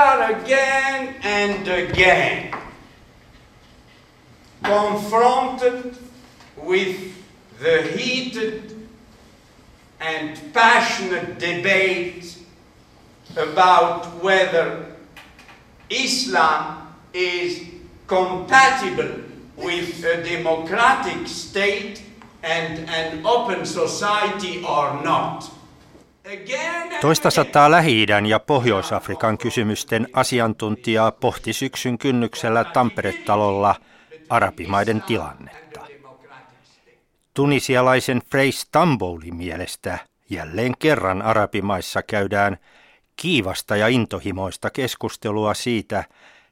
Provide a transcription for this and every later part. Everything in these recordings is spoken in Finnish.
are again and again confronted with the heated and passionate debate about whether Islam is compatible with a democratic state and an open society or not. Toista sataa Lähi-idän ja Pohjois-Afrikan kysymysten asiantuntijaa pohti syksyn kynnyksellä Tampere-talolla arabimaiden tilannetta. Tunisialaisen Frey Stamboulin mielestä jälleen kerran arabimaissa käydään kiivasta ja intohimoista keskustelua siitä,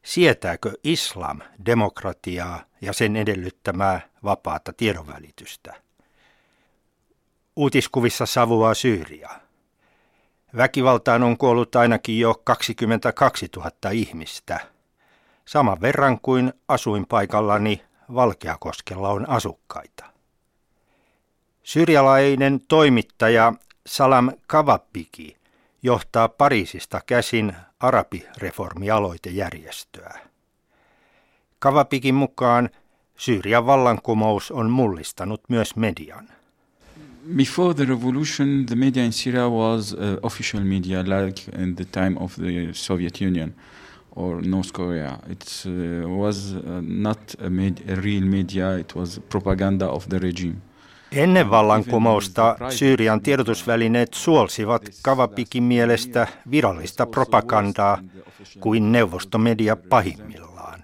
sietääkö islam demokratiaa ja sen edellyttämää vapaata tiedonvälitystä. Uutiskuvissa savuaa Syyria. Väkivaltaan on kuollut ainakin jo 22 000 ihmistä, saman verran kuin asuinpaikallani Valkeakoskella on asukkaita. Syyrialainen toimittaja Salam Kavapiki johtaa Pariisista käsin arabireformialoitejärjestöä. Kavapikin mukaan Syyrian vallankumous on mullistanut myös median. Before the revolution, the media in Syria was uh, official media, like in the time of the Soviet Union or North Korea. It uh, was uh, not a, med- a real media; it was propaganda of the regime. Ennen vallankumousta Syyrian tiedotusvälineet suolsivat Kavapikin mielestä virallista propagandaa kuin neuvostomedia pahimmillaan,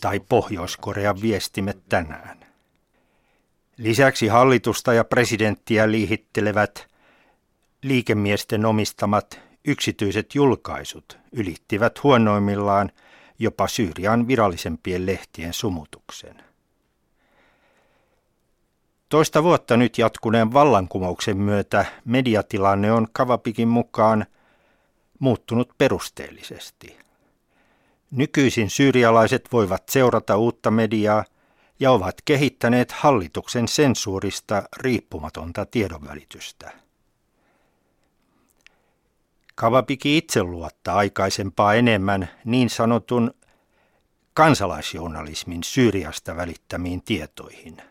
tai Pohjois-Korean viestimet tänään. Lisäksi hallitusta ja presidenttiä liihittelevät liikemiesten omistamat yksityiset julkaisut ylittivät huonoimmillaan jopa Syyrian virallisempien lehtien sumutuksen. Toista vuotta nyt jatkuneen vallankumouksen myötä mediatilanne on Kavapikin mukaan muuttunut perusteellisesti. Nykyisin syyrialaiset voivat seurata uutta mediaa ja ovat kehittäneet hallituksen sensuurista riippumatonta tiedonvälitystä. Kavapiki itse luottaa aikaisempaa enemmän niin sanotun kansalaisjournalismin Syyriasta välittämiin tietoihin –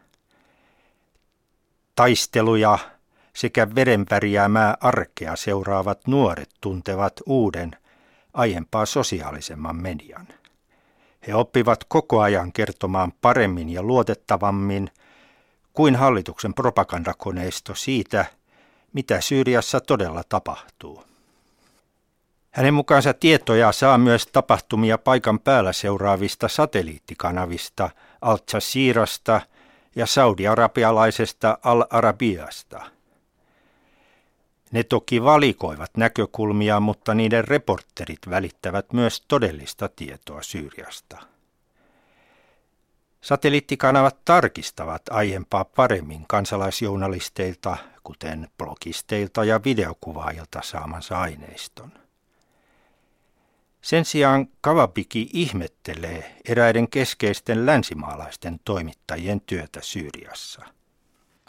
Taisteluja sekä verenpärjäämää arkea seuraavat nuoret tuntevat uuden, aiempaa sosiaalisemman median. He oppivat koko ajan kertomaan paremmin ja luotettavammin kuin hallituksen propagandakoneisto siitä, mitä Syyriassa todella tapahtuu. Hänen mukaansa tietoja saa myös tapahtumia paikan päällä seuraavista satelliittikanavista Al Jazeerasta – ja saudi-arabialaisesta Al-Arabiasta. Ne toki valikoivat näkökulmia, mutta niiden reporterit välittävät myös todellista tietoa Syyriasta. Satelliittikanavat tarkistavat aiempaa paremmin kansalaisjournalisteilta, kuten blogisteilta ja videokuvaajilta saamansa aineiston. Sen sijaan Kavabiki ihmettelee eräiden keskeisten länsimaalaisten toimittajien työtä Syyriassa.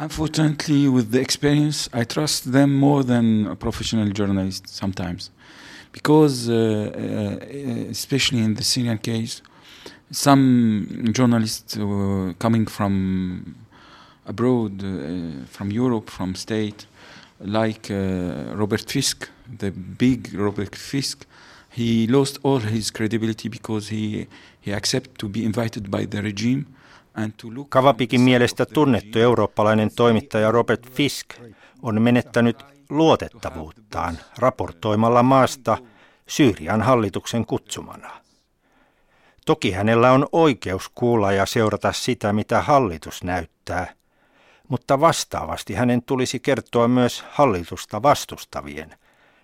Unfortunately, with the experience, I trust them more than a professional journalist sometimes. Because, uh, uh, especially in the Syrian case, some journalists uh, coming from abroad, uh, from Europe, from state, like uh, Robert Fisk, the big Robert Fisk, he lost all his credibility because he, he accepted to be invited by the regime Kavapikin mielestä tunnettu eurooppalainen toimittaja Robert Fisk on menettänyt luotettavuuttaan raportoimalla maasta Syyrian hallituksen kutsumana. Toki hänellä on oikeus kuulla ja seurata sitä, mitä hallitus näyttää, mutta vastaavasti hänen tulisi kertoa myös hallitusta vastustavien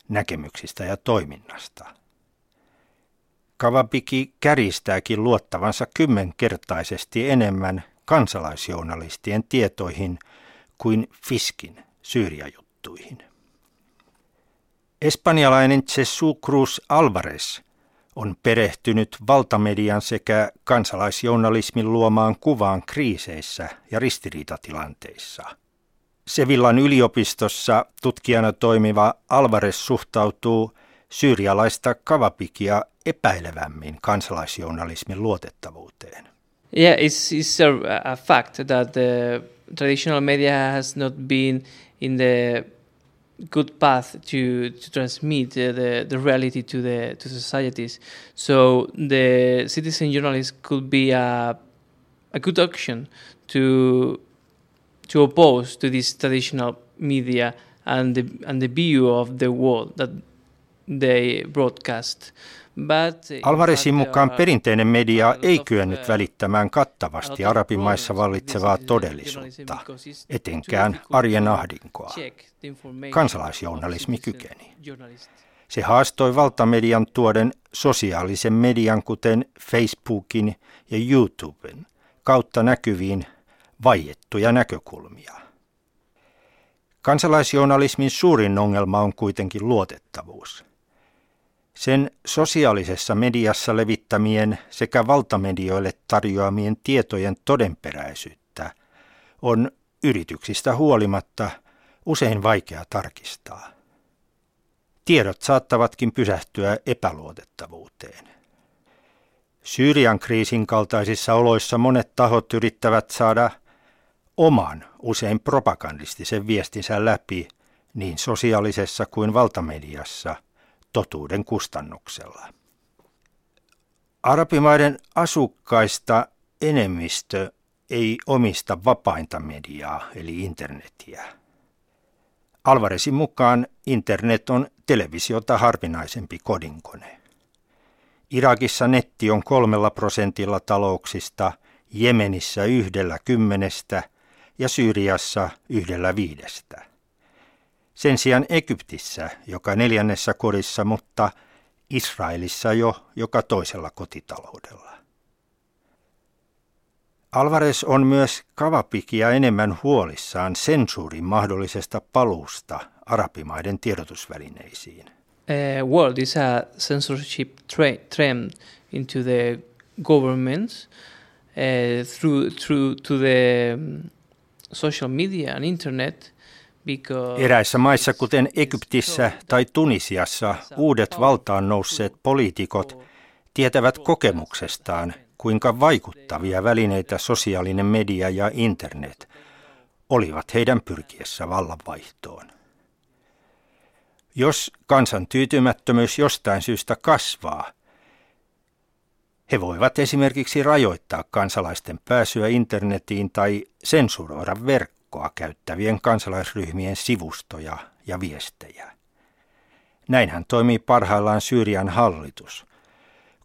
näkemyksistä ja toiminnasta. Kavabiki käristääkin luottavansa kymmenkertaisesti enemmän kansalaisjournalistien tietoihin kuin Fiskin Syyriajuttuihin. Espanjalainen Jesus Cruz Alvarez on perehtynyt valtamedian sekä kansalaisjournalismin luomaan kuvaan kriiseissä ja ristiriitatilanteissa. Sevillan yliopistossa tutkijana toimiva Alvarez suhtautuu syyrialaista Kavapikia epäilevämmin kansalaisjournalismin luotettavuuteen. Yeah, it's, it's a, a fact that the traditional media has not been in the good path to, to transmit the, the reality to the to societies. So the citizen journalist could be a, a good option to to oppose to this traditional media and the and the view of the world that they broadcast. Alvarezin mukaan perinteinen media ei kyennyt välittämään kattavasti arabimaissa vallitsevaa todellisuutta, etenkään arjen ahdinkoa. Kansalaisjournalismi kykeni. Se haastoi valtamedian tuoden sosiaalisen median, kuten Facebookin ja YouTuben, kautta näkyviin vaiettuja näkökulmia. Kansalaisjournalismin suurin ongelma on kuitenkin luotettavuus. Sen sosiaalisessa mediassa levittämien sekä valtamedioille tarjoamien tietojen todenperäisyyttä on yrityksistä huolimatta usein vaikea tarkistaa. Tiedot saattavatkin pysähtyä epäluotettavuuteen. Syyrian kriisin kaltaisissa oloissa monet tahot yrittävät saada oman, usein propagandistisen viestinsä läpi niin sosiaalisessa kuin valtamediassa totuuden kustannuksella. Arabimaiden asukkaista enemmistö ei omista vapainta mediaa eli internetiä. Alvaresin mukaan internet on televisiota harvinaisempi kodinkone. Irakissa netti on kolmella prosentilla talouksista, Jemenissä yhdellä kymmenestä ja Syyriassa yhdellä viidestä. Sen sijaan Egyptissä joka neljännessä kodissa, mutta Israelissa jo joka toisella kotitaloudella. Alvarez on myös Kavapikia enemmän huolissaan sensuurin mahdollisesta paluusta arabimaiden tiedotusvälineisiin. Uh, world is a censorship trend into the governments uh, through through to the um, social media and internet. Eräissä maissa, kuten Egyptissä tai Tunisiassa, uudet valtaan nousseet poliitikot tietävät kokemuksestaan, kuinka vaikuttavia välineitä sosiaalinen media ja internet olivat heidän pyrkiessä vallanvaihtoon. Jos kansan tyytymättömyys jostain syystä kasvaa, he voivat esimerkiksi rajoittaa kansalaisten pääsyä internetiin tai sensuroida verkkoa käyttävien kansalaisryhmien sivustoja ja viestejä. Näinhän toimii parhaillaan Syyrian hallitus,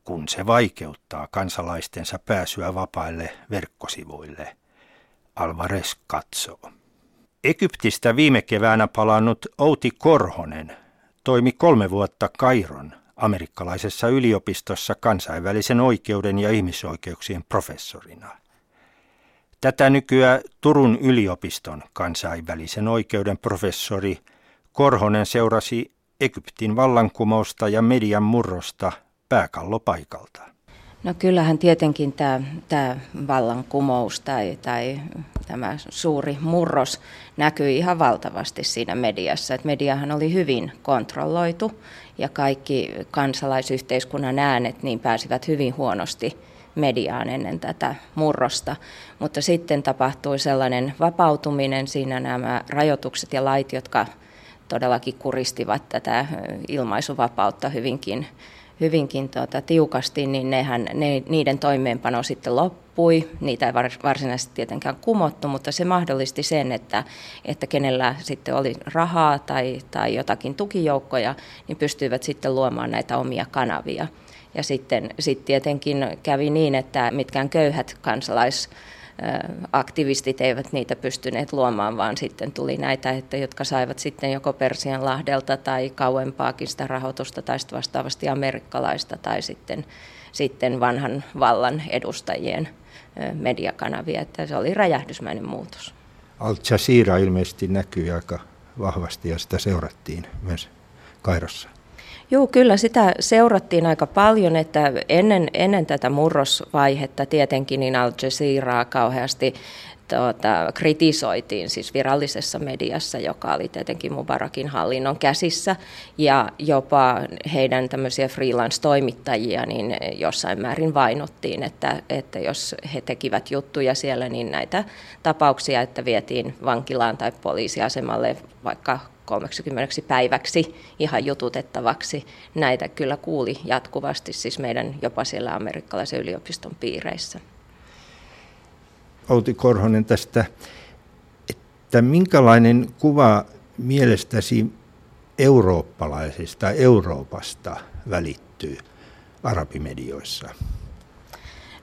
kun se vaikeuttaa kansalaistensa pääsyä vapaille verkkosivuille. Alvarez katsoo. Egyptistä viime keväänä palannut Outi Korhonen toimi kolme vuotta Kairon amerikkalaisessa yliopistossa kansainvälisen oikeuden ja ihmisoikeuksien professorina. Tätä nykyään Turun yliopiston kansainvälisen oikeuden professori Korhonen seurasi Egyptin vallankumousta ja median murrosta pääkallopaikalta. No kyllähän tietenkin tämä, tämä vallankumous tai, tai tämä suuri murros näkyi ihan valtavasti siinä mediassa. Et mediahan oli hyvin kontrolloitu ja kaikki kansalaisyhteiskunnan äänet niin pääsivät hyvin huonosti mediaan ennen tätä murrosta. Mutta sitten tapahtui sellainen vapautuminen, siinä nämä rajoitukset ja lait, jotka todellakin kuristivat tätä ilmaisuvapautta hyvinkin hyvinkin tuota, tiukasti, niin nehän, ne, niiden toimeenpano sitten loppui. Niitä ei varsinaisesti tietenkään kumottu, mutta se mahdollisti sen, että, että kenellä sitten oli rahaa tai, tai jotakin tukijoukkoja, niin pystyivät sitten luomaan näitä omia kanavia. Ja sitten sit tietenkin kävi niin, että mitkään köyhät kansalais aktivistit eivät niitä pystyneet luomaan, vaan sitten tuli näitä, että, jotka saivat sitten joko Persian lahdelta tai kauempaakin sitä rahoitusta tai sitten vastaavasti amerikkalaista tai sitten, sitten vanhan vallan edustajien mediakanavia, että se oli räjähdysmäinen muutos. Al Jazeera ilmeisesti näkyy aika vahvasti ja sitä seurattiin myös Kairossa. Joo, kyllä sitä seurattiin aika paljon, että ennen, ennen tätä murrosvaihetta tietenkin niin Al Jazeeraa kauheasti tuota, kritisoitiin siis virallisessa mediassa, joka oli tietenkin Mubarakin hallinnon käsissä, ja jopa heidän tämmöisiä freelance-toimittajia niin jossain määrin vainottiin, että, että jos he tekivät juttuja siellä, niin näitä tapauksia, että vietiin vankilaan tai poliisiasemalle vaikka 30 päiväksi ihan jututettavaksi. Näitä kyllä kuuli jatkuvasti siis meidän jopa siellä amerikkalaisen yliopiston piireissä. Outi Korhonen tästä, että minkälainen kuva mielestäsi eurooppalaisista Euroopasta välittyy arabimedioissa?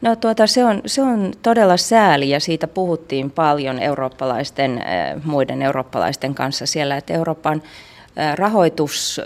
No tuota, se, on, se on todella sääli ja siitä puhuttiin paljon eurooppalaisten, muiden eurooppalaisten kanssa siellä, että Euroopan rahoitus,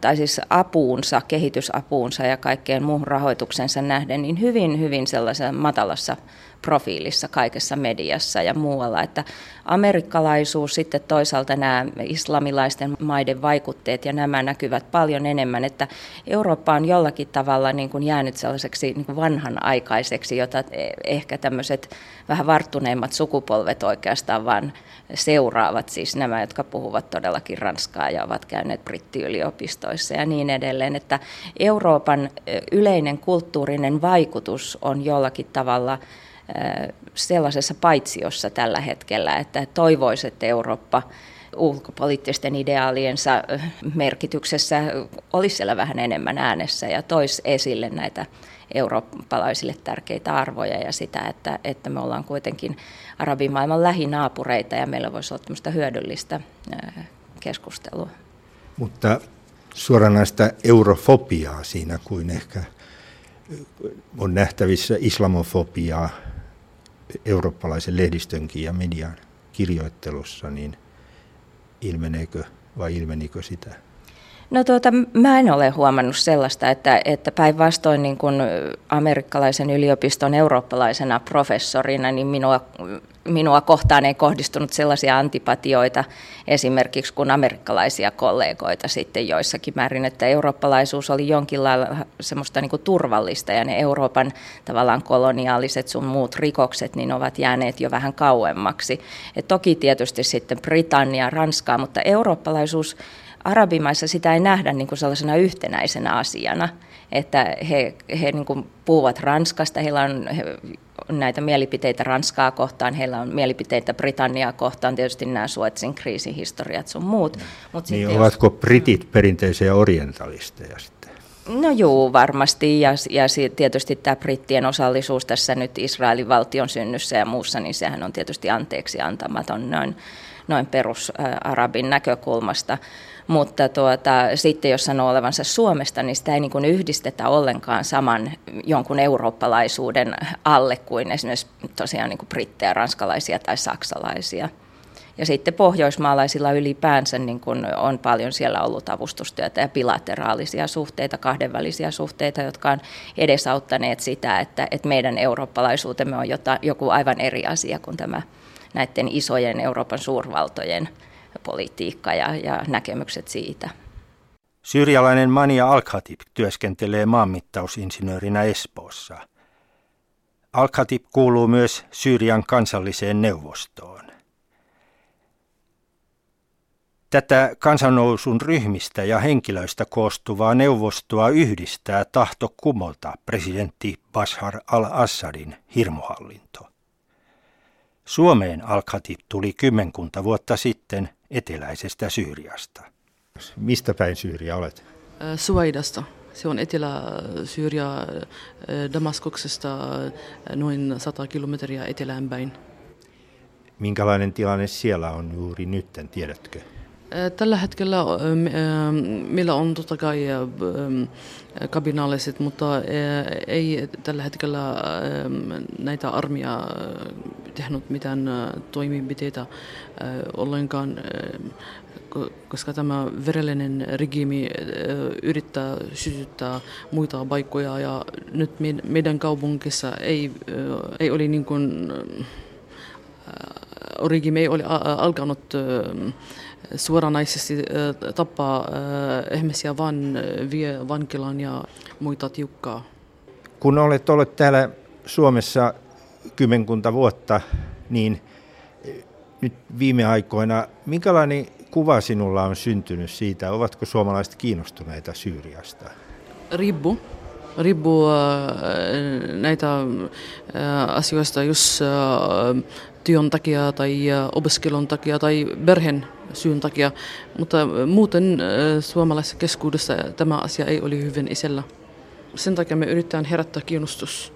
tai siis apuunsa, kehitysapuunsa ja kaikkeen muuhun rahoituksensa nähden, niin hyvin, hyvin sellaisessa matalassa profiilissa kaikessa mediassa ja muualla. Että amerikkalaisuus, sitten toisaalta nämä islamilaisten maiden vaikutteet ja nämä näkyvät paljon enemmän, että Eurooppa on jollakin tavalla niin kuin jäänyt sellaiseksi niin kuin vanhanaikaiseksi, jota ehkä tämmöiset vähän varttuneimmat sukupolvet oikeastaan vaan seuraavat, siis nämä, jotka puhuvat todellakin ranskaa ja ovat käyneet brittiyliopistoissa ja niin edelleen, että Euroopan yleinen kulttuurinen vaikutus on jollakin tavalla sellaisessa paitsiossa tällä hetkellä, että toivoisi, että Eurooppa ulkopoliittisten ideaaliensa merkityksessä olisi siellä vähän enemmän äänessä ja toisi esille näitä eurooppalaisille tärkeitä arvoja ja sitä, että, että me ollaan kuitenkin arabimaailman lähinaapureita ja meillä voisi olla tämmöistä hyödyllistä keskustelua. Mutta suoranaista eurofobiaa siinä kuin ehkä on nähtävissä islamofobiaa eurooppalaisen lehdistönkin ja median kirjoittelussa, niin ilmeneekö vai ilmenikö sitä? No tuota, mä en ole huomannut sellaista, että, että päinvastoin niin kuin amerikkalaisen yliopiston eurooppalaisena professorina, niin minua, minua kohtaan ei kohdistunut sellaisia antipatioita esimerkiksi kuin amerikkalaisia kollegoita sitten joissakin määrin, että eurooppalaisuus oli jonkin lailla semmoista niin kuin turvallista ja ne Euroopan tavallaan koloniaaliset sun muut rikokset niin ovat jääneet jo vähän kauemmaksi. Et toki tietysti sitten Britannia, Ranskaa, mutta eurooppalaisuus arabimaissa sitä ei nähdä niin kuin sellaisena yhtenäisenä asiana, että he, he niin kuin puhuvat Ranskasta, heillä on he, näitä mielipiteitä Ranskaa kohtaan, heillä on mielipiteitä Britanniaa kohtaan, tietysti nämä Suetsin kriisin historiat sun muut. Mut niin ovatko jos... britit perinteisiä orientalisteja sitten? No juu, varmasti. Ja, ja tietysti tämä brittien osallisuus tässä nyt Israelin valtion synnyssä ja muussa, niin sehän on tietysti anteeksi antamaton noin, noin perusarabin näkökulmasta. Mutta tuota, sitten jos sanoo olevansa Suomesta, niin sitä ei niin kuin yhdistetä ollenkaan saman jonkun eurooppalaisuuden alle kuin esimerkiksi tosiaan niin kuin brittejä, ranskalaisia tai saksalaisia. Ja sitten pohjoismaalaisilla ylipäänsä niin kun on paljon siellä ollut avustustyötä ja bilateraalisia suhteita, kahdenvälisiä suhteita, jotka on edesauttaneet sitä, että, että meidän eurooppalaisuutemme on jota, joku aivan eri asia kuin tämä näiden isojen Euroopan suurvaltojen politiikka ja, ja näkemykset siitä. Syyrialainen Mania Al-Khatib työskentelee maanmittausinsinöörinä Espoossa. Al-Khatib kuuluu myös Syyrian kansalliseen neuvostoon. Tätä kansannousun ryhmistä ja henkilöistä koostuvaa neuvostoa yhdistää tahto kumolta presidentti Bashar al-Assadin hirmuhallinto. Suomeen Al-Khatib tuli kymmenkunta vuotta sitten eteläisestä Syyriasta. Mistä päin Syyria olet? Äh, Suvaidasta. Se on Etelä-Syyria äh, Damaskuksesta äh, noin 100 kilometriä eteläänpäin. Minkälainen tilanne siellä on juuri nyt, tiedätkö? Tällä hetkellä meillä on totta kai kabinaaliset, mutta ei tällä hetkellä näitä armia tehnyt mitään toimenpiteitä ollenkaan, koska tämä verellinen regiimi yrittää sytyttää muita paikkoja ja nyt meidän kaupungissa ei, ei ole niin kuin, regiimi ei ole alkanut suoranaisesti tappaa ihmisiä, vaan vie vankilaan ja muita tiukkaa. Kun olet ollut täällä Suomessa kymmenkunta vuotta, niin nyt viime aikoina, minkälainen kuva sinulla on syntynyt siitä, ovatko suomalaiset kiinnostuneita Syyriasta? Riippuu. Riippuu äh, näitä äh, asioista, jos äh, työn takia tai opiskelun takia tai perheen syyn takia, mutta muuten suomalaisessa keskuudessa tämä asia ei ole hyvin esillä. Sen takia me yritetään herättää kiinnostus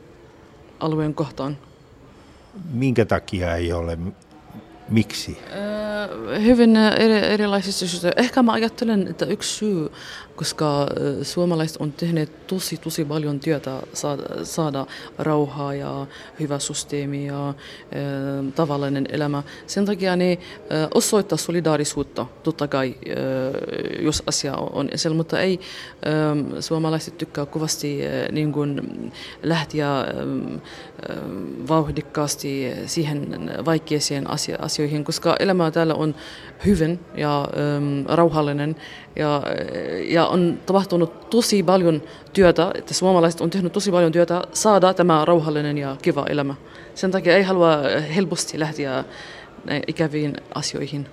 alueen kohtaan. Minkä takia ei ole? Miksi? Hyvin eri, erilaisista syistä. Ehkä mä ajattelen, että yksi syy koska suomalaiset on tehneet tosi, tosi paljon työtä saada, saada rauhaa ja hyvä systeemi ja äh, tavallinen elämä. Sen takia ne äh, osoittaa solidaarisuutta, totta kai, äh, jos asia on esillä, mutta ei äh, suomalaiset tykkää kovasti äh, niin kuin lähteä äh, vauhdikkaasti siihen vaikeisiin asioihin, koska elämä täällä on hyvin ja ähm, rauhallinen ja, ja on tapahtunut tosi paljon työtä, että suomalaiset on tehnyt tosi paljon työtä saada tämä rauhallinen ja kiva elämä. Sen takia ei halua helposti lähteä ikäviin asioihin.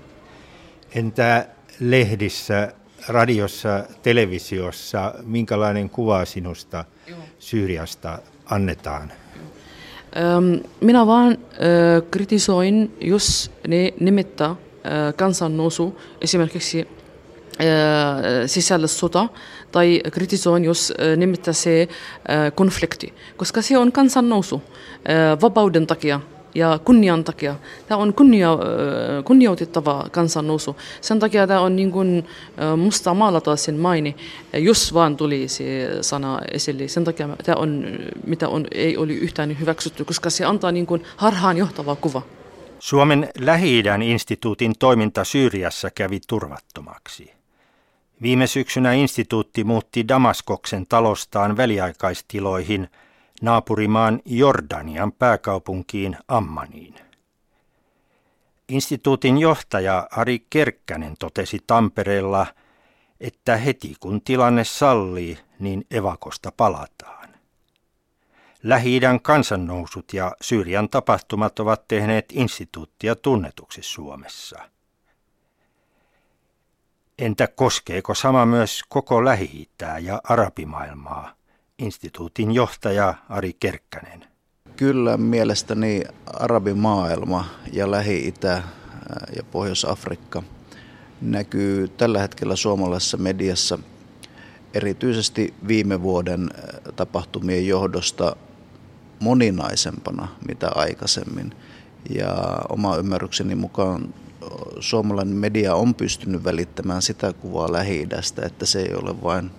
Entä lehdissä, radiossa, televisiossa, minkälainen kuva sinusta. Syyriasta annetaan? Minä vaan kritisoin, jos ne nimittää kansannousu esimerkiksi sisällissota tai kritisoin, jos nimittää se konflikti, koska se on kansannousu vapauden takia ja kunnian takia. Tämä on kunnia, kunnioitettava kansannousu. Sen takia tämä on niin kuin musta maalata sen maini, jos vaan tuli se sana esille. Sen takia tämä on, mitä on, ei ole yhtään hyväksytty, koska se antaa niin kuin harhaan johtava kuva. Suomen lähi instituutin toiminta Syyriassa kävi turvattomaksi. Viime syksynä instituutti muutti Damaskoksen talostaan väliaikaistiloihin naapurimaan Jordanian pääkaupunkiin Ammaniin. Instituutin johtaja Ari Kerkkänen totesi Tampereella, että heti kun tilanne sallii, niin evakosta palataan. lähi kansannousut ja Syyrian tapahtumat ovat tehneet instituuttia tunnetuksi Suomessa. Entä koskeeko sama myös koko lähi ja arabimaailmaa? Instituutin johtaja Ari Kerkkänen. Kyllä mielestäni arabimaailma ja Lähi-Itä ja Pohjois-Afrikka näkyy tällä hetkellä suomalaisessa mediassa erityisesti viime vuoden tapahtumien johdosta moninaisempana mitä aikaisemmin. Ja oma ymmärrykseni mukaan suomalainen media on pystynyt välittämään sitä kuvaa lähi että se ei ole vain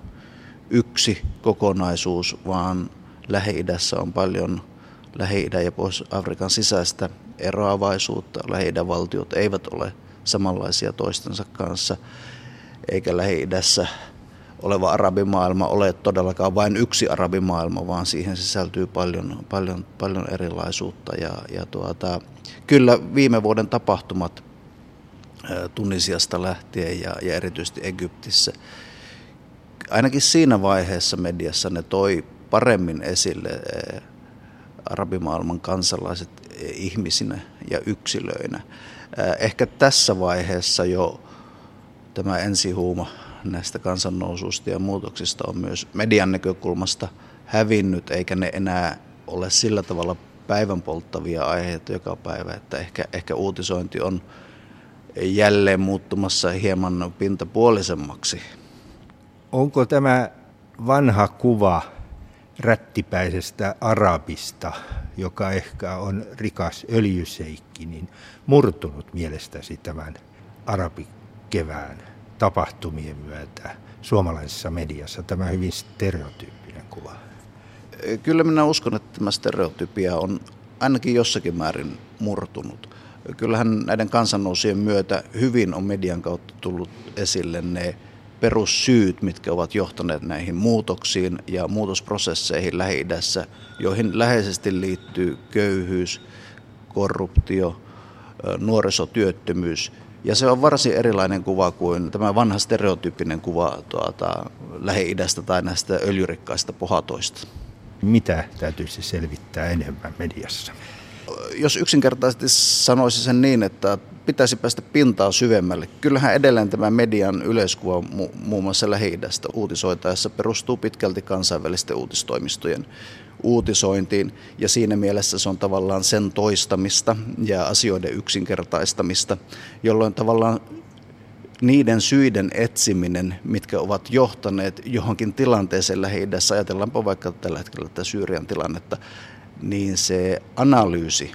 yksi kokonaisuus, vaan lähi on paljon lähi ja Pohjois-Afrikan sisäistä eroavaisuutta. lähi valtiot eivät ole samanlaisia toistensa kanssa, eikä lähi oleva arabimaailma ole todellakaan vain yksi arabimaailma, vaan siihen sisältyy paljon, paljon, paljon erilaisuutta. Ja, ja tuota, kyllä viime vuoden tapahtumat Tunisiasta lähtien ja, ja erityisesti Egyptissä. Ainakin siinä vaiheessa mediassa ne toi paremmin esille arabimaailman kansalaiset ihmisinä ja yksilöinä. Ehkä tässä vaiheessa jo tämä ensihuuma näistä kansannousuista ja muutoksista on myös median näkökulmasta hävinnyt, eikä ne enää ole sillä tavalla päivän polttavia aiheita joka päivä, että ehkä, ehkä uutisointi on jälleen muuttumassa hieman pintapuolisemmaksi. Onko tämä vanha kuva rättipäisestä arabista, joka ehkä on rikas öljyseikki, niin murtunut mielestäsi tämän arabikevään tapahtumien myötä suomalaisessa mediassa, tämä hyvin stereotyyppinen kuva? Kyllä minä uskon, että tämä stereotypia on ainakin jossakin määrin murtunut kyllähän näiden kansannousien myötä hyvin on median kautta tullut esille ne perussyyt, mitkä ovat johtaneet näihin muutoksiin ja muutosprosesseihin lähi joihin läheisesti liittyy köyhyys, korruptio, nuorisotyöttömyys. Ja se on varsin erilainen kuva kuin tämä vanha stereotyyppinen kuva tuota, Lähi-idästä tai näistä öljyrikkaista pohatoista. Mitä täytyisi selvittää enemmän mediassa? Jos yksinkertaisesti sanoisi sen niin, että pitäisi päästä pintaa syvemmälle. Kyllähän edelleen tämä median yleiskuva mu- muun muassa lähi uutisoitaessa perustuu pitkälti kansainvälisten uutistoimistojen uutisointiin ja siinä mielessä se on tavallaan sen toistamista ja asioiden yksinkertaistamista, jolloin tavallaan niiden syiden etsiminen, mitkä ovat johtaneet johonkin tilanteeseen lähi ajatellaanpa vaikka tällä hetkellä tätä Syyrian tilannetta, niin se analyysi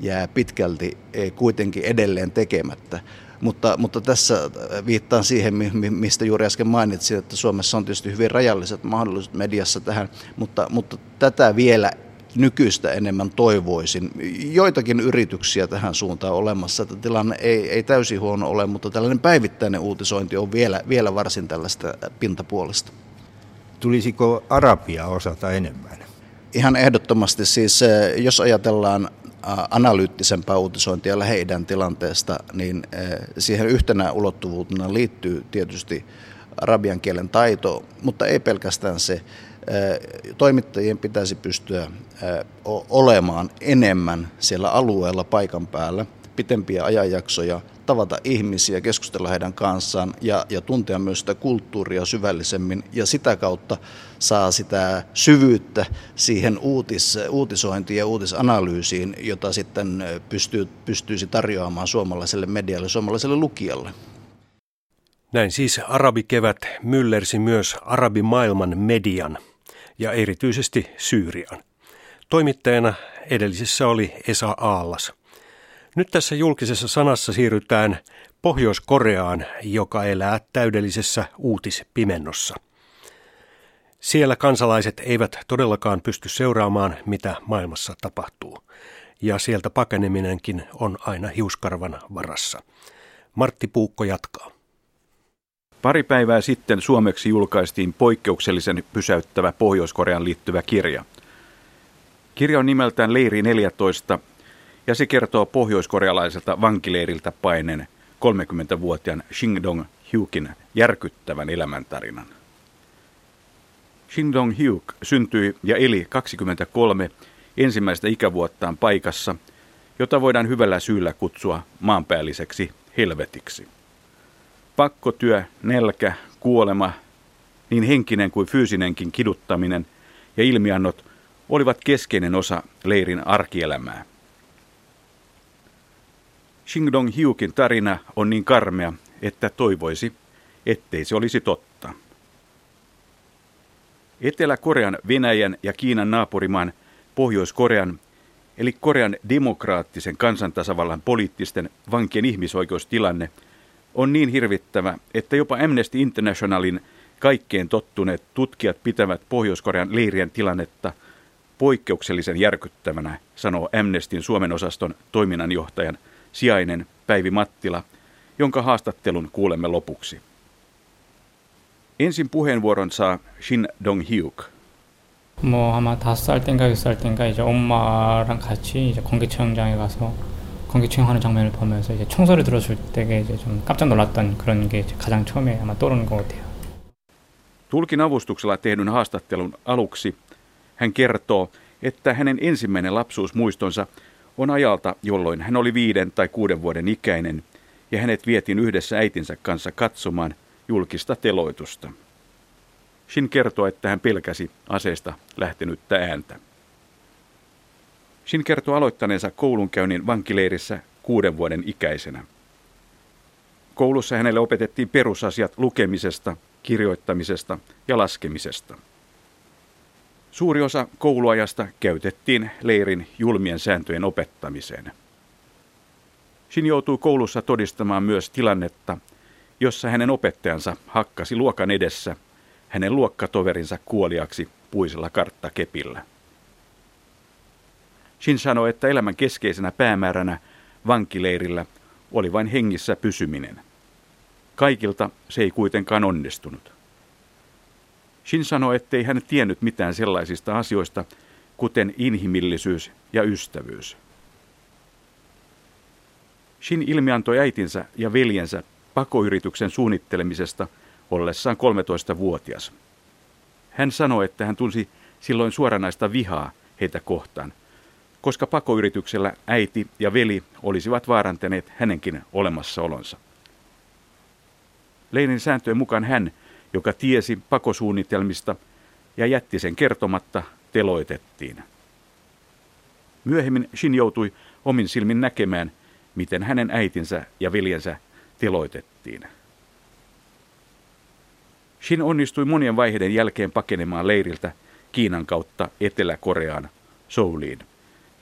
jää pitkälti e, kuitenkin edelleen tekemättä. Mutta, mutta tässä viittaan siihen, mistä juuri äsken mainitsin, että Suomessa on tietysti hyvin rajalliset mahdollisuudet mediassa tähän, mutta, mutta tätä vielä nykyistä enemmän toivoisin. Joitakin yrityksiä tähän suuntaan olemassa, että tilanne ei, ei täysin huono ole, mutta tällainen päivittäinen uutisointi on vielä, vielä varsin tällaista pintapuolesta. Tulisiko Arabia osata enemmän? Ihan ehdottomasti siis, eh, jos ajatellaan analyyttisempaa uutisointia lähi tilanteesta, niin eh, siihen yhtenä ulottuvuutena liittyy tietysti arabian kielen taito, mutta ei pelkästään se. Eh, toimittajien pitäisi pystyä olemaan enemmän siellä alueella paikan päällä, pitempiä ajanjaksoja – tavata ihmisiä, keskustella heidän kanssaan ja, ja tuntea myös sitä kulttuuria syvällisemmin ja sitä kautta saa sitä syvyyttä siihen uutis, uutisointiin ja uutisanalyysiin, jota sitten pystyy, pystyisi tarjoamaan suomalaiselle medialle, suomalaiselle lukijalle. Näin siis arabikevät myllersi myös arabimaailman median ja erityisesti Syyrian. Toimittajana edellisessä oli Esa Aallas – nyt tässä julkisessa sanassa siirrytään Pohjois-Koreaan, joka elää täydellisessä uutispimennossa. Siellä kansalaiset eivät todellakaan pysty seuraamaan, mitä maailmassa tapahtuu. Ja sieltä pakeneminenkin on aina hiuskarvan varassa. Martti Puukko jatkaa. Pari päivää sitten suomeksi julkaistiin poikkeuksellisen pysäyttävä Pohjois-Korean liittyvä kirja. Kirja on nimeltään Leiri 14 ja se kertoo pohjoiskorealaiselta vankileiriltä paineen 30-vuotiaan Shingdong Hyukin järkyttävän elämäntarinan. Shingdong Hyuk syntyi ja eli 23 ensimmäistä ikävuottaan paikassa, jota voidaan hyvällä syyllä kutsua maanpäälliseksi helvetiksi. Pakkotyö, nälkä, kuolema, niin henkinen kuin fyysinenkin kiduttaminen ja ilmiannot olivat keskeinen osa leirin arkielämää. Shingdong Hyukin tarina on niin karmea, että toivoisi, ettei se olisi totta. Etelä-Korean, Venäjän ja Kiinan naapurimaan Pohjois-Korean, eli Korean demokraattisen kansantasavallan poliittisten vankien ihmisoikeustilanne, on niin hirvittävä, että jopa Amnesty Internationalin kaikkeen tottuneet tutkijat pitävät Pohjois-Korean leirien tilannetta poikkeuksellisen järkyttävänä, sanoo Amnestyn Suomen osaston toiminnanjohtajan sijainen Päivi Mattila, jonka haastattelun kuulemme lopuksi. Ensin puheenvuoron saa Shin Dong-hyuk. 뭐 아마 다섯 살 땐가 여섯 살 땐가 이제 엄마랑 같이 이제 공기청정장에 가서 공기청정하는 장면을 보면서 이제 총소리 들었을 때 이제 좀 깜짝 놀랐던 그런 게 가장 처음에 아마 떠오르는 것 같아요. Tulkin avustuksella tehdyn haastattelun aluksi hän kertoo, että hänen ensimmäinen lapsuusmuistonsa on ajalta, jolloin hän oli viiden tai kuuden vuoden ikäinen ja hänet vietiin yhdessä äitinsä kanssa katsomaan julkista teloitusta. Shin kertoo, että hän pelkäsi aseesta lähtenyttä ääntä. Shin kertoo aloittaneensa koulunkäynnin vankileirissä kuuden vuoden ikäisenä. Koulussa hänelle opetettiin perusasiat lukemisesta, kirjoittamisesta ja laskemisesta. Suuri osa kouluajasta käytettiin leirin julmien sääntöjen opettamiseen. Shin joutui koulussa todistamaan myös tilannetta, jossa hänen opettajansa hakkasi luokan edessä hänen luokkatoverinsa kuoliaksi puisella karttakepillä. Shin sanoi, että elämän keskeisenä päämääränä vankileirillä oli vain hengissä pysyminen. Kaikilta se ei kuitenkaan onnistunut. Shin sanoi, ettei hän tiennyt mitään sellaisista asioista, kuten inhimillisyys ja ystävyys. Shin ilmiantoi äitinsä ja veljensä pakoyrityksen suunnittelemisesta ollessaan 13-vuotias. Hän sanoi, että hän tunsi silloin suoranaista vihaa heitä kohtaan, koska pakoyrityksellä äiti ja veli olisivat vaarantaneet hänenkin olemassaolonsa. Leinin sääntöjen mukaan hän, joka tiesi pakosuunnitelmista ja jätti sen kertomatta, teloitettiin. Myöhemmin Shin joutui omin silmin näkemään, miten hänen äitinsä ja veljensä teloitettiin. Shin onnistui monien vaiheiden jälkeen pakenemaan leiriltä Kiinan kautta Etelä-Koreaan, Souliin,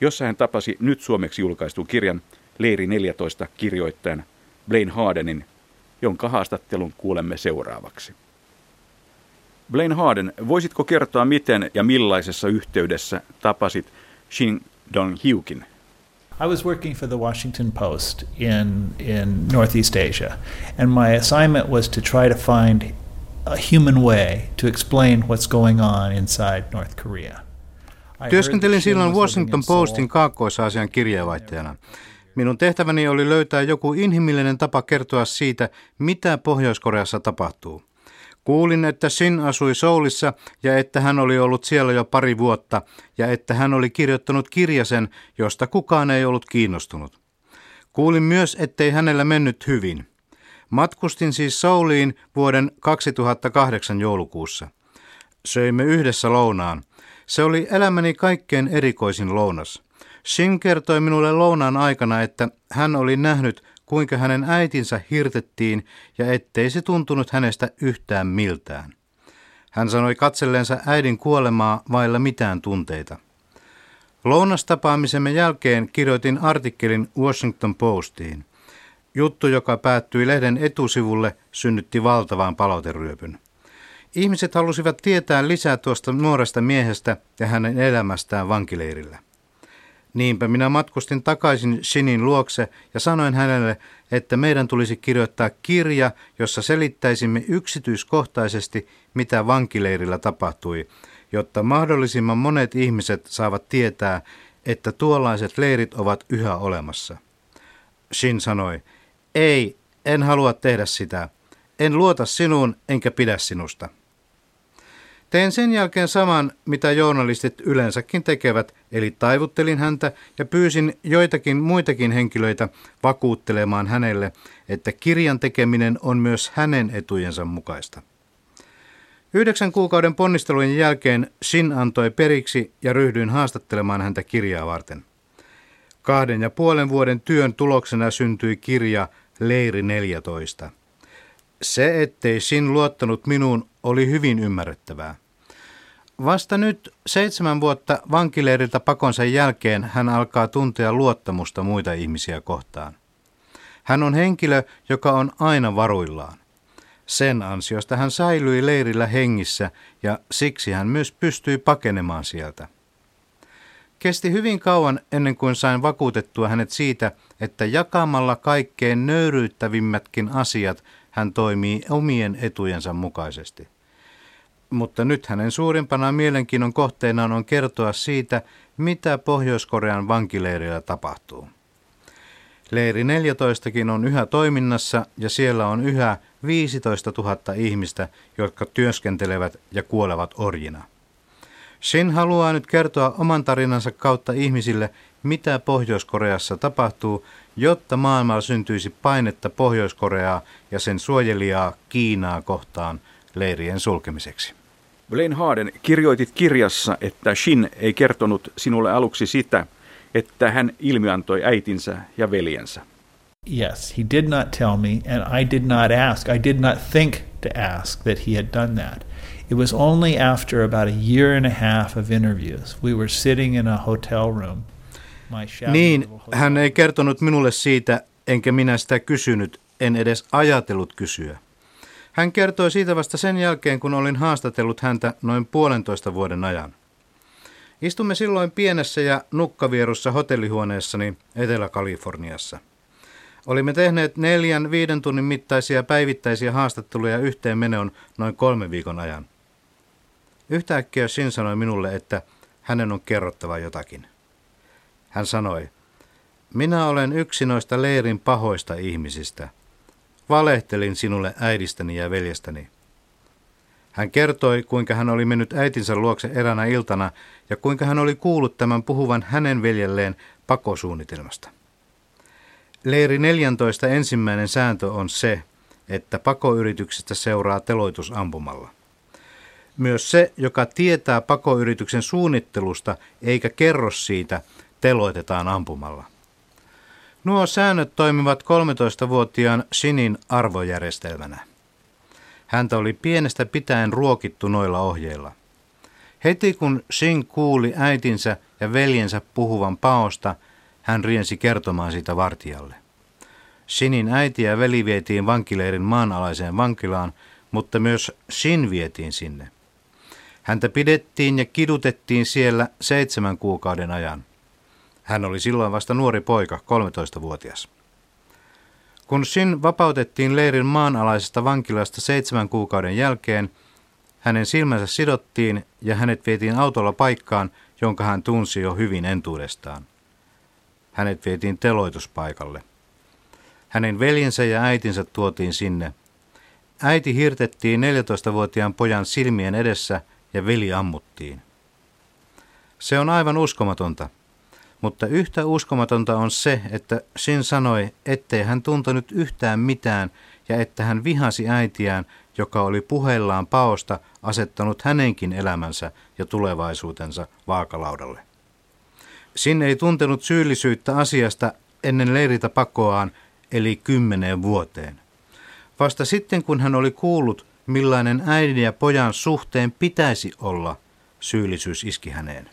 jossa hän tapasi nyt suomeksi julkaistun kirjan Leiri 14 kirjoittajan Blaine Hardenin, jonka haastattelun kuulemme seuraavaksi. Blaine Harden, voisitko kertoa miten ja millaisessa yhteydessä tapasit Shin Dong-hyukin? I was working for the Washington Post in, in Northeast Asia, and my assignment was to try to find a human way to explain what's going on inside North Korea. Työskentelin silloin Washington Postin kaakkois-Aasian kirjeenvaihtajana. Minun tehtäväni oli löytää joku inhimillinen tapa kertoa siitä, mitä Pohjois-Koreassa tapahtuu. Kuulin, että Shin asui Soulissa ja että hän oli ollut siellä jo pari vuotta ja että hän oli kirjoittanut kirjasen, josta kukaan ei ollut kiinnostunut. Kuulin myös, ettei hänellä mennyt hyvin. Matkustin siis Souliin vuoden 2008 joulukuussa. Söimme yhdessä lounaan. Se oli elämäni kaikkein erikoisin lounas. Shin kertoi minulle lounaan aikana, että hän oli nähnyt, kuinka hänen äitinsä hirtettiin ja ettei se tuntunut hänestä yhtään miltään. Hän sanoi katselleensa äidin kuolemaa vailla mitään tunteita. Lounastapaamisemme jälkeen kirjoitin artikkelin Washington Postiin. Juttu, joka päättyi lehden etusivulle, synnytti valtavan palauteryöpyn. Ihmiset halusivat tietää lisää tuosta nuoresta miehestä ja hänen elämästään vankileirillä. Niinpä minä matkustin takaisin Shinin luokse ja sanoin hänelle, että meidän tulisi kirjoittaa kirja, jossa selittäisimme yksityiskohtaisesti, mitä vankileirillä tapahtui, jotta mahdollisimman monet ihmiset saavat tietää, että tuollaiset leirit ovat yhä olemassa. Shin sanoi, ei, en halua tehdä sitä. En luota sinuun enkä pidä sinusta. Tein sen jälkeen saman, mitä journalistit yleensäkin tekevät, eli taivuttelin häntä ja pyysin joitakin muitakin henkilöitä vakuuttelemaan hänelle, että kirjan tekeminen on myös hänen etujensa mukaista. Yhdeksän kuukauden ponnistelujen jälkeen Shin antoi periksi ja ryhdyin haastattelemaan häntä kirjaa varten. Kahden ja puolen vuoden työn tuloksena syntyi kirja Leiri 14. Se, ettei Shin luottanut minuun, oli hyvin ymmärrettävää. Vasta nyt seitsemän vuotta vankileiriltä pakonsa jälkeen hän alkaa tuntea luottamusta muita ihmisiä kohtaan. Hän on henkilö, joka on aina varuillaan. Sen ansiosta hän säilyi leirillä hengissä ja siksi hän myös pystyi pakenemaan sieltä. Kesti hyvin kauan ennen kuin sain vakuutettua hänet siitä, että jakamalla kaikkein nöyryyttävimmätkin asiat hän toimii omien etujensa mukaisesti mutta nyt hänen suurimpana mielenkiinnon kohteenaan on kertoa siitä, mitä Pohjois-Korean vankileirillä tapahtuu. Leiri 14kin on yhä toiminnassa ja siellä on yhä 15 000 ihmistä, jotka työskentelevät ja kuolevat orjina. Shin haluaa nyt kertoa oman tarinansa kautta ihmisille, mitä Pohjois-Koreassa tapahtuu, jotta maailmalla syntyisi painetta Pohjois-Koreaa ja sen suojelijaa Kiinaa kohtaan leirien sulkemiseksi. Blaine Harden, kirjoitit kirjassa, että Shin ei kertonut sinulle aluksi sitä, että hän ilmiantoi äitinsä ja veljensä. Yes, he did not tell me, and I did not ask. I did not think to ask that he had done that. It was only after about a year and a half of interviews. We were sitting in a hotel room. Niin, hän ei kertonut minulle siitä, enkä minä sitä kysynyt, en edes ajatellut kysyä. Hän kertoi siitä vasta sen jälkeen, kun olin haastatellut häntä noin puolentoista vuoden ajan. Istumme silloin pienessä ja nukkavierussa hotellihuoneessani Etelä-Kaliforniassa. Olimme tehneet neljän viiden tunnin mittaisia päivittäisiä haastatteluja yhteen meneon noin kolmen viikon ajan. Yhtäkkiä Shin sanoi minulle, että hänen on kerrottava jotakin. Hän sanoi, minä olen yksi noista leirin pahoista ihmisistä – Valehtelin sinulle äidistäni ja veljestäni. Hän kertoi, kuinka hän oli mennyt äitinsä luokse eräänä iltana ja kuinka hän oli kuullut tämän puhuvan hänen veljelleen pakosuunnitelmasta. Leiri 14 ensimmäinen sääntö on se, että pakoyrityksestä seuraa teloitus ampumalla. Myös se, joka tietää pakoyrityksen suunnittelusta eikä kerro siitä, teloitetaan ampumalla. Nuo säännöt toimivat 13-vuotiaan Shinin arvojärjestelmänä. Häntä oli pienestä pitäen ruokittu noilla ohjeilla. Heti kun Shin kuuli äitinsä ja veljensä puhuvan paosta, hän riensi kertomaan sitä vartijalle. Shinin äiti ja veli vietiin vankileirin maanalaiseen vankilaan, mutta myös Shin vietiin sinne. Häntä pidettiin ja kidutettiin siellä seitsemän kuukauden ajan. Hän oli silloin vasta nuori poika, 13-vuotias. Kun Shin vapautettiin leirin maanalaisesta vankilasta seitsemän kuukauden jälkeen, hänen silmänsä sidottiin ja hänet vietiin autolla paikkaan, jonka hän tunsi jo hyvin entuudestaan. Hänet vietiin teloituspaikalle. Hänen veljensä ja äitinsä tuotiin sinne. Äiti hirtettiin 14-vuotiaan pojan silmien edessä ja veli ammuttiin. Se on aivan uskomatonta. Mutta yhtä uskomatonta on se, että Shin sanoi, ettei hän tuntenut yhtään mitään ja että hän vihasi äitiään, joka oli puheillaan paosta asettanut hänenkin elämänsä ja tulevaisuutensa vaakalaudalle. Sin ei tuntenut syyllisyyttä asiasta ennen leiritä pakoaan, eli kymmeneen vuoteen. Vasta sitten, kun hän oli kuullut, millainen äidin ja pojan suhteen pitäisi olla, syyllisyys iski häneen.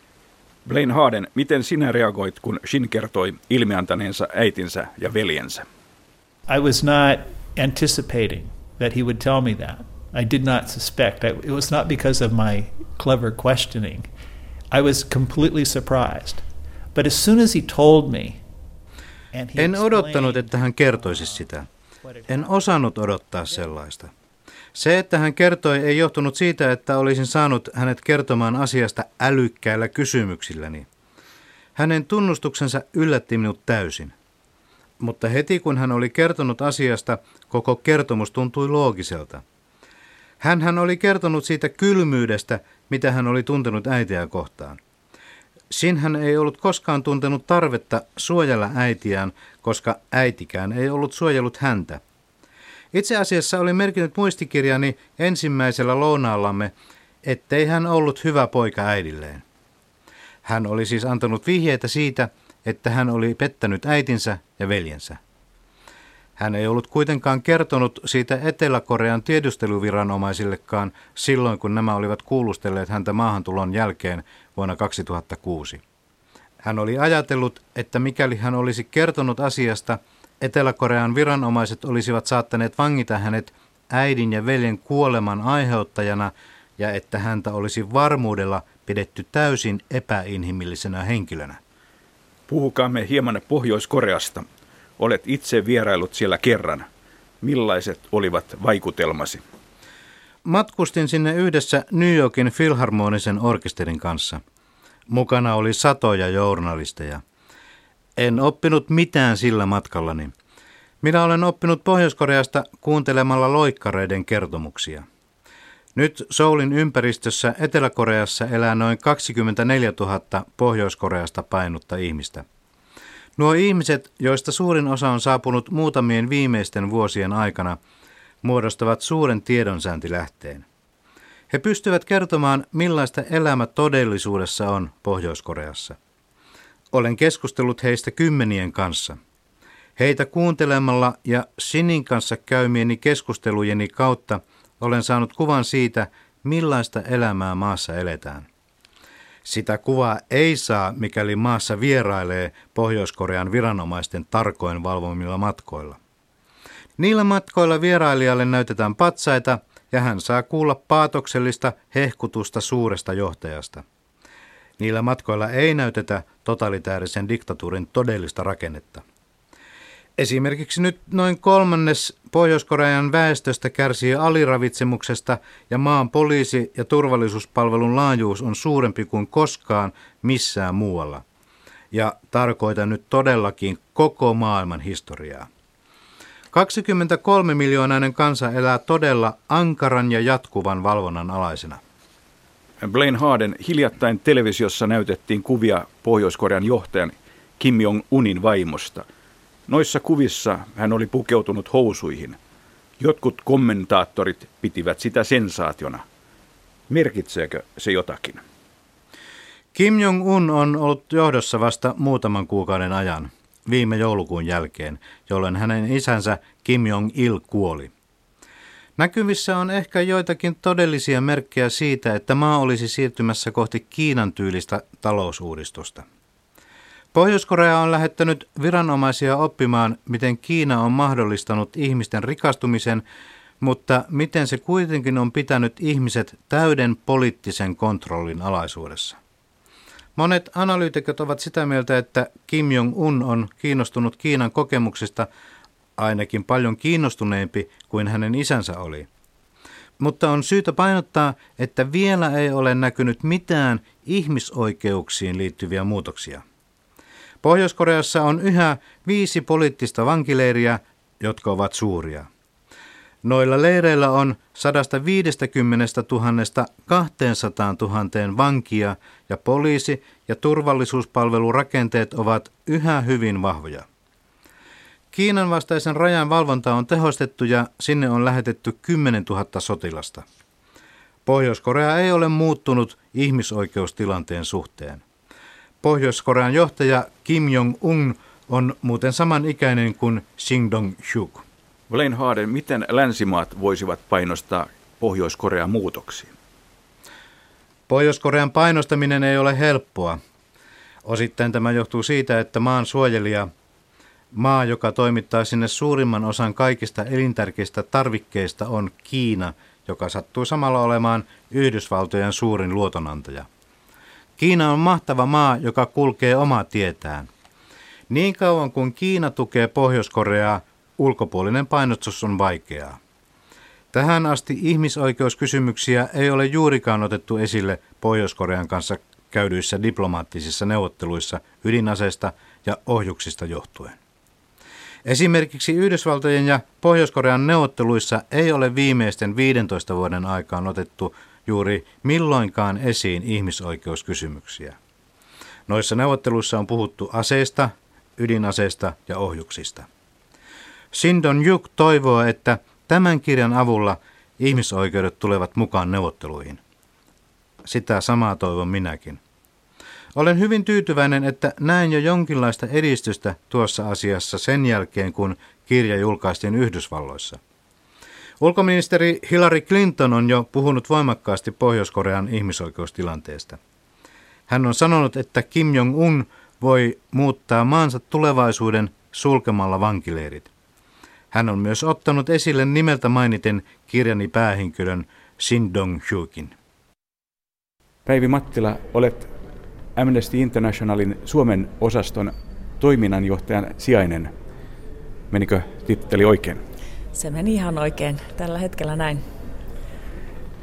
Blaine Harden, miten sinä reagoit, kun Shin kertoi ilmiantaneensa äitinsä ja veljensä? I was not anticipating that he would tell me that. I did not suspect. It was not because of my clever questioning. I was completely surprised. But as soon as he told me, and he en odottanut, että hän kertoisi sitä. En osannut odottaa sellaista. Se, että hän kertoi, ei johtunut siitä, että olisin saanut hänet kertomaan asiasta älykkäillä kysymyksilläni. Hänen tunnustuksensa yllätti minut täysin. Mutta heti kun hän oli kertonut asiasta, koko kertomus tuntui loogiselta. Hän hän oli kertonut siitä kylmyydestä, mitä hän oli tuntenut äitiä kohtaan. Sin hän ei ollut koskaan tuntenut tarvetta suojella äitiään, koska äitikään ei ollut suojellut häntä – itse asiassa oli merkinnyt muistikirjani ensimmäisellä lounaallamme, ettei hän ollut hyvä poika äidilleen. Hän oli siis antanut vihjeitä siitä, että hän oli pettänyt äitinsä ja veljensä. Hän ei ollut kuitenkaan kertonut siitä Etelä-Korean tiedusteluviranomaisillekaan silloin, kun nämä olivat kuulustelleet häntä maahantulon jälkeen vuonna 2006. Hän oli ajatellut, että mikäli hän olisi kertonut asiasta – Etelä-Korean viranomaiset olisivat saattaneet vangita hänet äidin ja veljen kuoleman aiheuttajana ja että häntä olisi varmuudella pidetty täysin epäinhimillisenä henkilönä. Puhukaamme hieman Pohjois-Koreasta. Olet itse vierailut siellä kerran. Millaiset olivat vaikutelmasi? Matkustin sinne yhdessä New Yorkin filharmonisen orkesterin kanssa. Mukana oli satoja journalisteja – en oppinut mitään sillä matkallani. Minä olen oppinut Pohjois-Koreasta kuuntelemalla loikkareiden kertomuksia. Nyt Soulin ympäristössä Etelä-Koreassa elää noin 24 000 Pohjois-Koreasta painutta ihmistä. Nuo ihmiset, joista suurin osa on saapunut muutamien viimeisten vuosien aikana, muodostavat suuren tiedonsääntilähteen. He pystyvät kertomaan, millaista elämä todellisuudessa on Pohjois-Koreassa. Olen keskustellut heistä kymmenien kanssa. Heitä kuuntelemalla ja Sinin kanssa käymieni keskustelujeni kautta olen saanut kuvan siitä, millaista elämää maassa eletään. Sitä kuvaa ei saa, mikäli maassa vierailee Pohjois-Korean viranomaisten tarkoin valvomilla matkoilla. Niillä matkoilla vierailijalle näytetään patsaita ja hän saa kuulla paatoksellista hehkutusta suuresta johtajasta. Niillä matkoilla ei näytetä totalitäärisen diktatuurin todellista rakennetta. Esimerkiksi nyt noin kolmannes Pohjois-Korean väestöstä kärsii aliravitsemuksesta ja maan poliisi- ja turvallisuuspalvelun laajuus on suurempi kuin koskaan missään muualla. Ja tarkoitan nyt todellakin koko maailman historiaa. 23 miljoonainen kansa elää todella ankaran ja jatkuvan valvonnan alaisena. Blaine Harden hiljattain televisiossa näytettiin kuvia Pohjois-Korean johtajan Kim Jong-unin vaimosta. Noissa kuvissa hän oli pukeutunut housuihin. Jotkut kommentaattorit pitivät sitä sensaationa. Merkitseekö se jotakin? Kim Jong-un on ollut johdossa vasta muutaman kuukauden ajan, viime joulukuun jälkeen, jolloin hänen isänsä Kim Jong-il kuoli. Näkyvissä on ehkä joitakin todellisia merkkejä siitä, että maa olisi siirtymässä kohti Kiinan tyylistä talousuudistusta. Pohjois-Korea on lähettänyt viranomaisia oppimaan, miten Kiina on mahdollistanut ihmisten rikastumisen, mutta miten se kuitenkin on pitänyt ihmiset täyden poliittisen kontrollin alaisuudessa. Monet analyytikot ovat sitä mieltä, että Kim Jong-un on kiinnostunut Kiinan kokemuksista ainakin paljon kiinnostuneempi kuin hänen isänsä oli. Mutta on syytä painottaa, että vielä ei ole näkynyt mitään ihmisoikeuksiin liittyviä muutoksia. Pohjois-Koreassa on yhä viisi poliittista vankileiriä, jotka ovat suuria. Noilla leireillä on 150 000 200 000 vankia ja poliisi- ja turvallisuuspalvelurakenteet ovat yhä hyvin vahvoja. Kiinan vastaisen rajan valvonta on tehostettu ja sinne on lähetetty 10 000 sotilasta. Pohjois-Korea ei ole muuttunut ihmisoikeustilanteen suhteen. Pohjois-Korean johtaja Kim Jong-un on muuten samanikäinen kuin Shin Dong-hyuk. Blaine Harden, miten länsimaat voisivat painostaa Pohjois-Korean muutoksiin? Pohjois-Korean painostaminen ei ole helppoa. Osittain tämä johtuu siitä, että maan suojelija, maa, joka toimittaa sinne suurimman osan kaikista elintärkeistä tarvikkeista, on Kiina, joka sattuu samalla olemaan Yhdysvaltojen suurin luotonantaja. Kiina on mahtava maa, joka kulkee omaa tietään. Niin kauan kuin Kiina tukee Pohjois-Koreaa, ulkopuolinen painostus on vaikeaa. Tähän asti ihmisoikeuskysymyksiä ei ole juurikaan otettu esille Pohjois-Korean kanssa käydyissä diplomaattisissa neuvotteluissa ydinaseista ja ohjuksista johtuen. Esimerkiksi Yhdysvaltojen ja Pohjois-Korean neuvotteluissa ei ole viimeisten 15 vuoden aikaan otettu juuri milloinkaan esiin ihmisoikeuskysymyksiä. Noissa neuvotteluissa on puhuttu aseista, ydinaseista ja ohjuksista. Sindon Juk toivoo, että tämän kirjan avulla ihmisoikeudet tulevat mukaan neuvotteluihin. Sitä samaa toivon minäkin. Olen hyvin tyytyväinen, että näin jo jonkinlaista edistystä tuossa asiassa sen jälkeen, kun kirja julkaistiin Yhdysvalloissa. Ulkoministeri Hillary Clinton on jo puhunut voimakkaasti Pohjois-Korean ihmisoikeustilanteesta. Hän on sanonut, että Kim Jong-un voi muuttaa maansa tulevaisuuden sulkemalla vankileirit. Hän on myös ottanut esille nimeltä mainiten kirjani päähenkilön Shin Dong-hyukin. Päivi Mattila, olet Amnesty Internationalin Suomen osaston toiminnanjohtajan sijainen. Menikö titteli oikein? Se meni ihan oikein tällä hetkellä näin.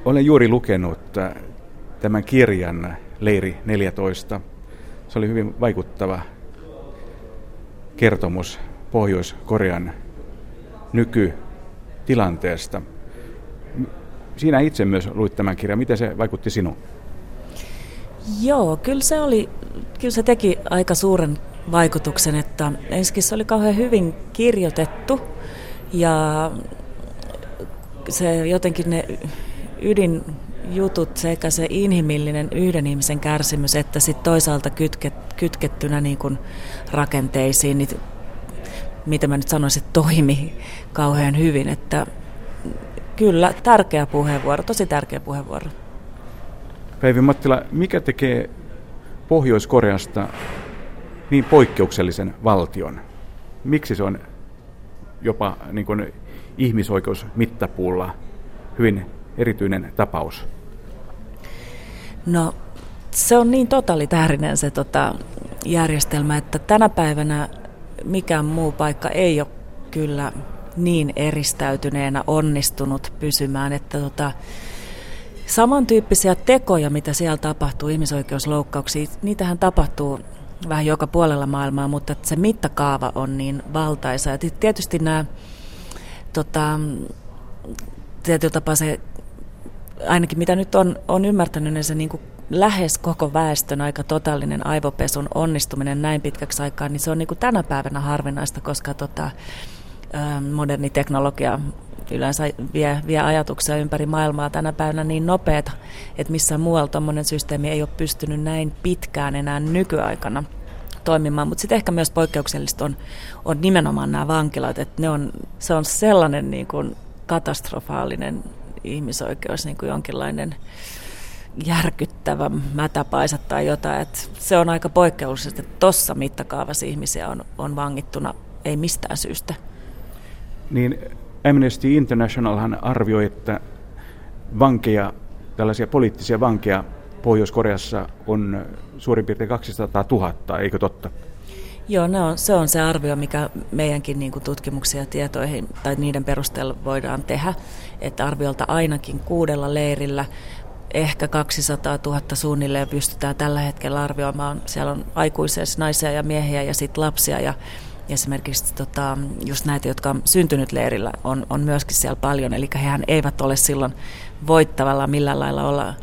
Olen juuri lukenut äh, tämän kirjan Leiri 14. Se oli hyvin vaikuttava kertomus Pohjois-Korean nykytilanteesta. Siinä itse myös luit tämän kirjan. Miten se vaikutti sinuun? Joo, kyllä se, oli, kyllä se teki aika suuren vaikutuksen, että ensinnäkin se oli kauhean hyvin kirjoitettu ja se jotenkin ne ydinjutut sekä se inhimillinen yhden ihmisen kärsimys että sitten toisaalta kytket, kytkettynä niin kuin rakenteisiin, niin mitä mä nyt sanoisin, toimi kauhean hyvin. Että kyllä, tärkeä puheenvuoro, tosi tärkeä puheenvuoro. Päivi Mattila, mikä tekee Pohjois-Koreasta niin poikkeuksellisen valtion? Miksi se on jopa niin kuin ihmisoikeusmittapuulla hyvin erityinen tapaus? No se on niin totalitäärinen se tota, järjestelmä, että tänä päivänä mikään muu paikka ei ole kyllä niin eristäytyneenä onnistunut pysymään, että tota, samantyyppisiä tekoja, mitä siellä tapahtuu, ihmisoikeusloukkauksia, niitähän tapahtuu vähän joka puolella maailmaa, mutta se mittakaava on niin valtaisa. Ja tietysti nämä tota, tietyllä tapaa se, ainakin mitä nyt on, on ymmärtänyt, niin se niin kuin lähes koko väestön aika totaalinen aivopesun onnistuminen näin pitkäksi aikaa, niin se on niin kuin tänä päivänä harvinaista, koska tota, moderni teknologia yleensä vie, vie ajatuksia ympäri maailmaa tänä päivänä niin nopeita, että missään muualla tuommoinen systeemi ei ole pystynyt näin pitkään enää nykyaikana toimimaan. Mutta sitten ehkä myös poikkeuksellista on, on nimenomaan nämä vankilat, että ne on, se on sellainen niin kuin katastrofaalinen ihmisoikeus, niin kuin jonkinlainen järkyttävä mätäpaisa tai jotain. Että se on aika poikkeuksellista, että tuossa mittakaavassa ihmisiä on, on vangittuna ei mistään syystä. Niin Amnesty Internationalhan arvioi, että vankeja, tällaisia poliittisia vankeja Pohjois-Koreassa on suurin piirtein 200 000, eikö totta? Joo, no, se on se arvio, mikä meidänkin niin kuin tutkimuksia tietoihin tai niiden perusteella voidaan tehdä, että arviolta ainakin kuudella leirillä ehkä 200 000 suunnilleen pystytään tällä hetkellä arvioimaan. Siellä on aikuisia, naisia ja miehiä ja sitten lapsia ja esimerkiksi tota, just näitä, jotka on syntynyt leirillä, on, on myöskin siellä paljon. Eli hehän eivät ole silloin voittavalla millään lailla olla,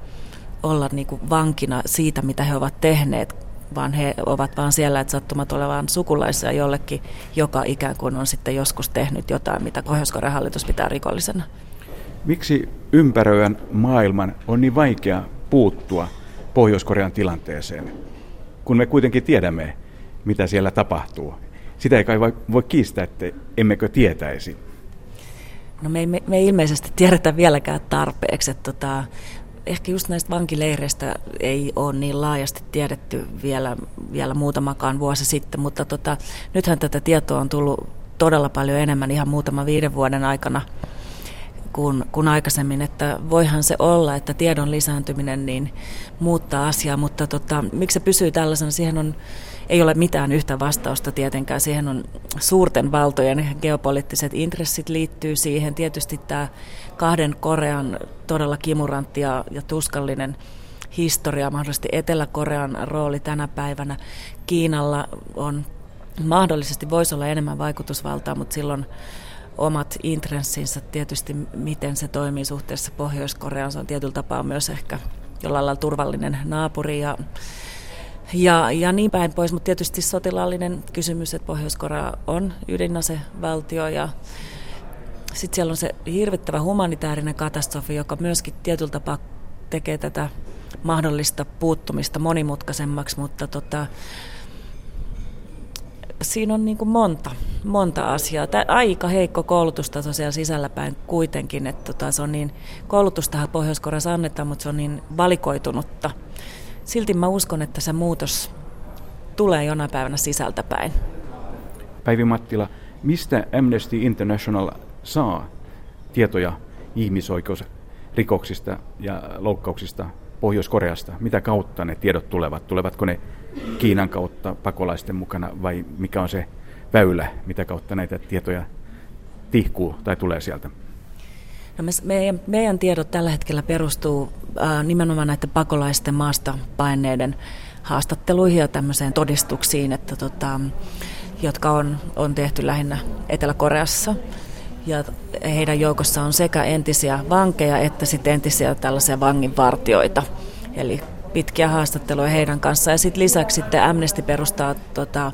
olla niin kuin vankina siitä, mitä he ovat tehneet, vaan he ovat vaan siellä, että sattumat olevan sukulaisia jollekin, joka ikään kuin on sitten joskus tehnyt jotain, mitä pohjois hallitus pitää rikollisena. Miksi ympäröivän maailman on niin vaikea puuttua Pohjois-Korean tilanteeseen, kun me kuitenkin tiedämme, mitä siellä tapahtuu? Sitä ei kai voi kiistää, että emmekö tietäisi. No me ei, me, me ei ilmeisesti tiedetä vieläkään tarpeeksi. Että tota, ehkä just näistä vankileireistä ei ole niin laajasti tiedetty vielä, vielä muutamakaan vuosi sitten, mutta tota, nythän tätä tietoa on tullut todella paljon enemmän ihan muutama viiden vuoden aikana kuin, kuin aikaisemmin, että voihan se olla, että tiedon lisääntyminen niin muuttaa asiaa, mutta tota, miksi se pysyy tällaisena, siihen on ei ole mitään yhtä vastausta tietenkään. Siihen on suurten valtojen geopoliittiset intressit liittyy siihen. Tietysti tämä kahden Korean todella kimurantti ja, ja tuskallinen historia, mahdollisesti Etelä-Korean rooli tänä päivänä. Kiinalla on mahdollisesti voisi olla enemmän vaikutusvaltaa, mutta silloin omat intressinsä tietysti, miten se toimii suhteessa Pohjois-Koreaan. Se on tietyllä tapaa myös ehkä jollain lailla turvallinen naapuri ja ja, ja niin päin pois, mutta tietysti sotilaallinen kysymys, että Pohjois-Korea on ydinasevaltio ja sitten siellä on se hirvittävä humanitaarinen katastrofi, joka myöskin tietyllä tapaa tekee tätä mahdollista puuttumista monimutkaisemmaksi, mutta tota, siinä on niin monta, monta asiaa. Tää aika heikko koulutustaso siellä sisällä päin kuitenkin, että tota, se on niin, koulutustahan Pohjois-Koreassa annetaan, mutta se on niin valikoitunutta – silti mä uskon, että se muutos tulee jonain päivänä sisältäpäin. Päivi Mattila, mistä Amnesty International saa tietoja ihmisoikeusrikoksista ja loukkauksista Pohjois-Koreasta? Mitä kautta ne tiedot tulevat? Tulevatko ne Kiinan kautta pakolaisten mukana vai mikä on se väylä, mitä kautta näitä tietoja tihkuu tai tulee sieltä? No me, meidän, meidän tiedot tällä hetkellä perustuu ää, nimenomaan näiden pakolaisten maasta paineiden haastatteluihin ja tämmöiseen todistuksiin, että tota, jotka on, on tehty lähinnä Etelä-Koreassa. Ja heidän joukossa on sekä entisiä vankeja että sitten entisiä tällaisia vanginvartioita. Eli pitkiä haastatteluja heidän kanssaan. Ja sitten lisäksi sitten Amnesty perustaa tota,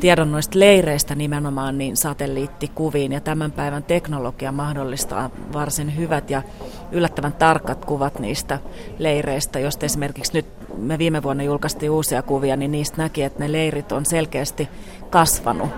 tiedon noista leireistä nimenomaan niin satelliittikuviin. Ja tämän päivän teknologia mahdollistaa varsin hyvät ja yllättävän tarkat kuvat niistä leireistä, josta esimerkiksi nyt me viime vuonna julkaistiin uusia kuvia, niin niistä näki, että ne leirit on selkeästi kasvanut